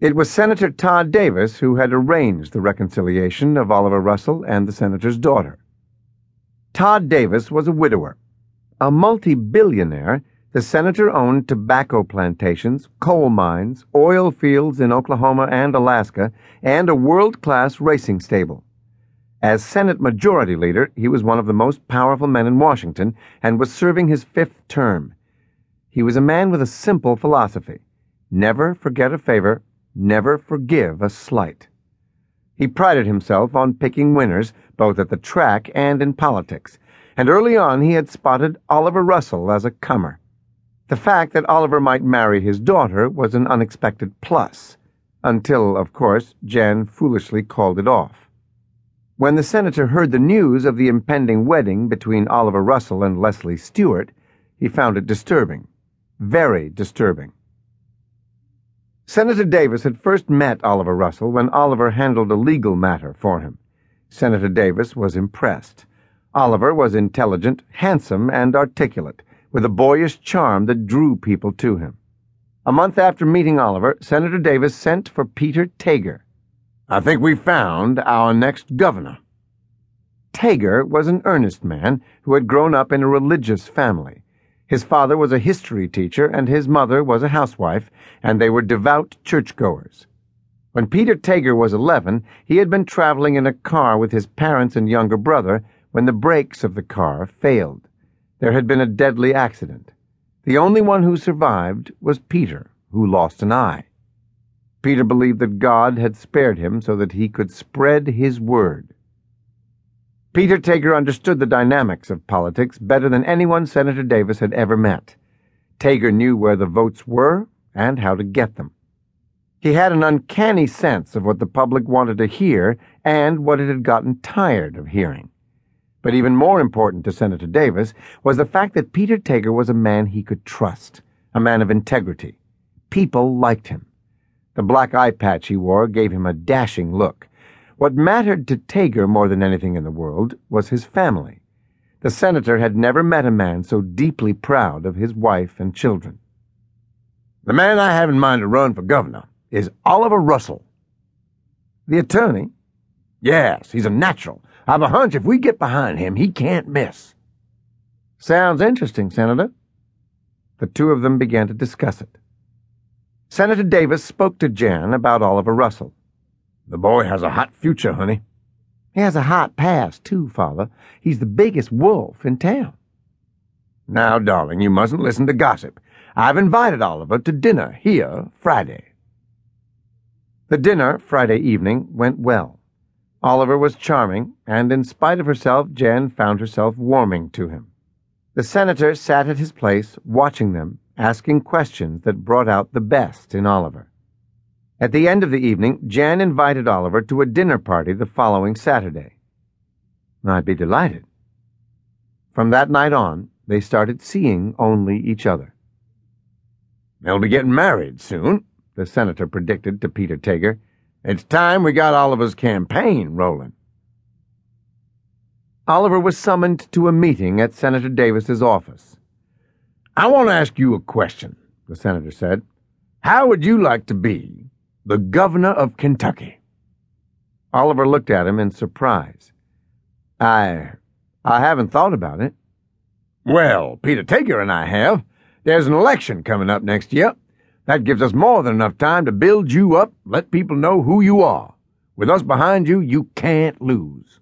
It was Senator Todd Davis who had arranged the reconciliation of Oliver Russell and the senator's daughter. Todd Davis was a widower. A multi billionaire, the senator owned tobacco plantations, coal mines, oil fields in Oklahoma and Alaska, and a world class racing stable. As Senate Majority Leader, he was one of the most powerful men in Washington and was serving his fifth term. He was a man with a simple philosophy never forget a favor, never forgive a slight. He prided himself on picking winners, both at the track and in politics, and early on he had spotted Oliver Russell as a comer. The fact that Oliver might marry his daughter was an unexpected plus, until, of course, Jan foolishly called it off. When the senator heard the news of the impending wedding between Oliver Russell and Leslie Stewart, he found it disturbing. Very disturbing. Senator Davis had first met Oliver Russell when Oliver handled a legal matter for him. Senator Davis was impressed. Oliver was intelligent, handsome, and articulate, with a boyish charm that drew people to him. A month after meeting Oliver, Senator Davis sent for Peter Tager. I think we found our next governor. Tager was an earnest man who had grown up in a religious family. His father was a history teacher, and his mother was a housewife, and they were devout churchgoers. When Peter Tager was eleven, he had been traveling in a car with his parents and younger brother when the brakes of the car failed. There had been a deadly accident. The only one who survived was Peter, who lost an eye. Peter believed that God had spared him so that he could spread his word. Peter Tager understood the dynamics of politics better than anyone Senator Davis had ever met. Tager knew where the votes were and how to get them. He had an uncanny sense of what the public wanted to hear and what it had gotten tired of hearing. But even more important to Senator Davis was the fact that Peter Tager was a man he could trust, a man of integrity. People liked him. The black eye patch he wore gave him a dashing look, what mattered to Tager more than anything in the world was his family. The senator had never met a man so deeply proud of his wife and children. The man I have in mind to run for governor is Oliver Russell. The attorney? Yes, he's a natural. I've a hunch if we get behind him, he can't miss. Sounds interesting, Senator. The two of them began to discuss it. Senator Davis spoke to Jan about Oliver Russell. The boy has a hot future, honey. He has a hot past, too, Father. He's the biggest wolf in town. Now, darling, you mustn't listen to gossip. I've invited Oliver to dinner here Friday. The dinner, Friday evening, went well. Oliver was charming, and in spite of herself, Jan found herself warming to him. The senator sat at his place, watching them, asking questions that brought out the best in Oliver. At the end of the evening, Jan invited Oliver to a dinner party the following Saturday. I'd be delighted. From that night on, they started seeing only each other. They'll be getting married soon, the senator predicted to Peter Tager. It's time we got Oliver's campaign rolling. Oliver was summoned to a meeting at Senator Davis's office. I want to ask you a question, the senator said. How would you like to be the governor of Kentucky. Oliver looked at him in surprise. I. I haven't thought about it. Well, Peter Tager and I have. There's an election coming up next year. That gives us more than enough time to build you up, let people know who you are. With us behind you, you can't lose.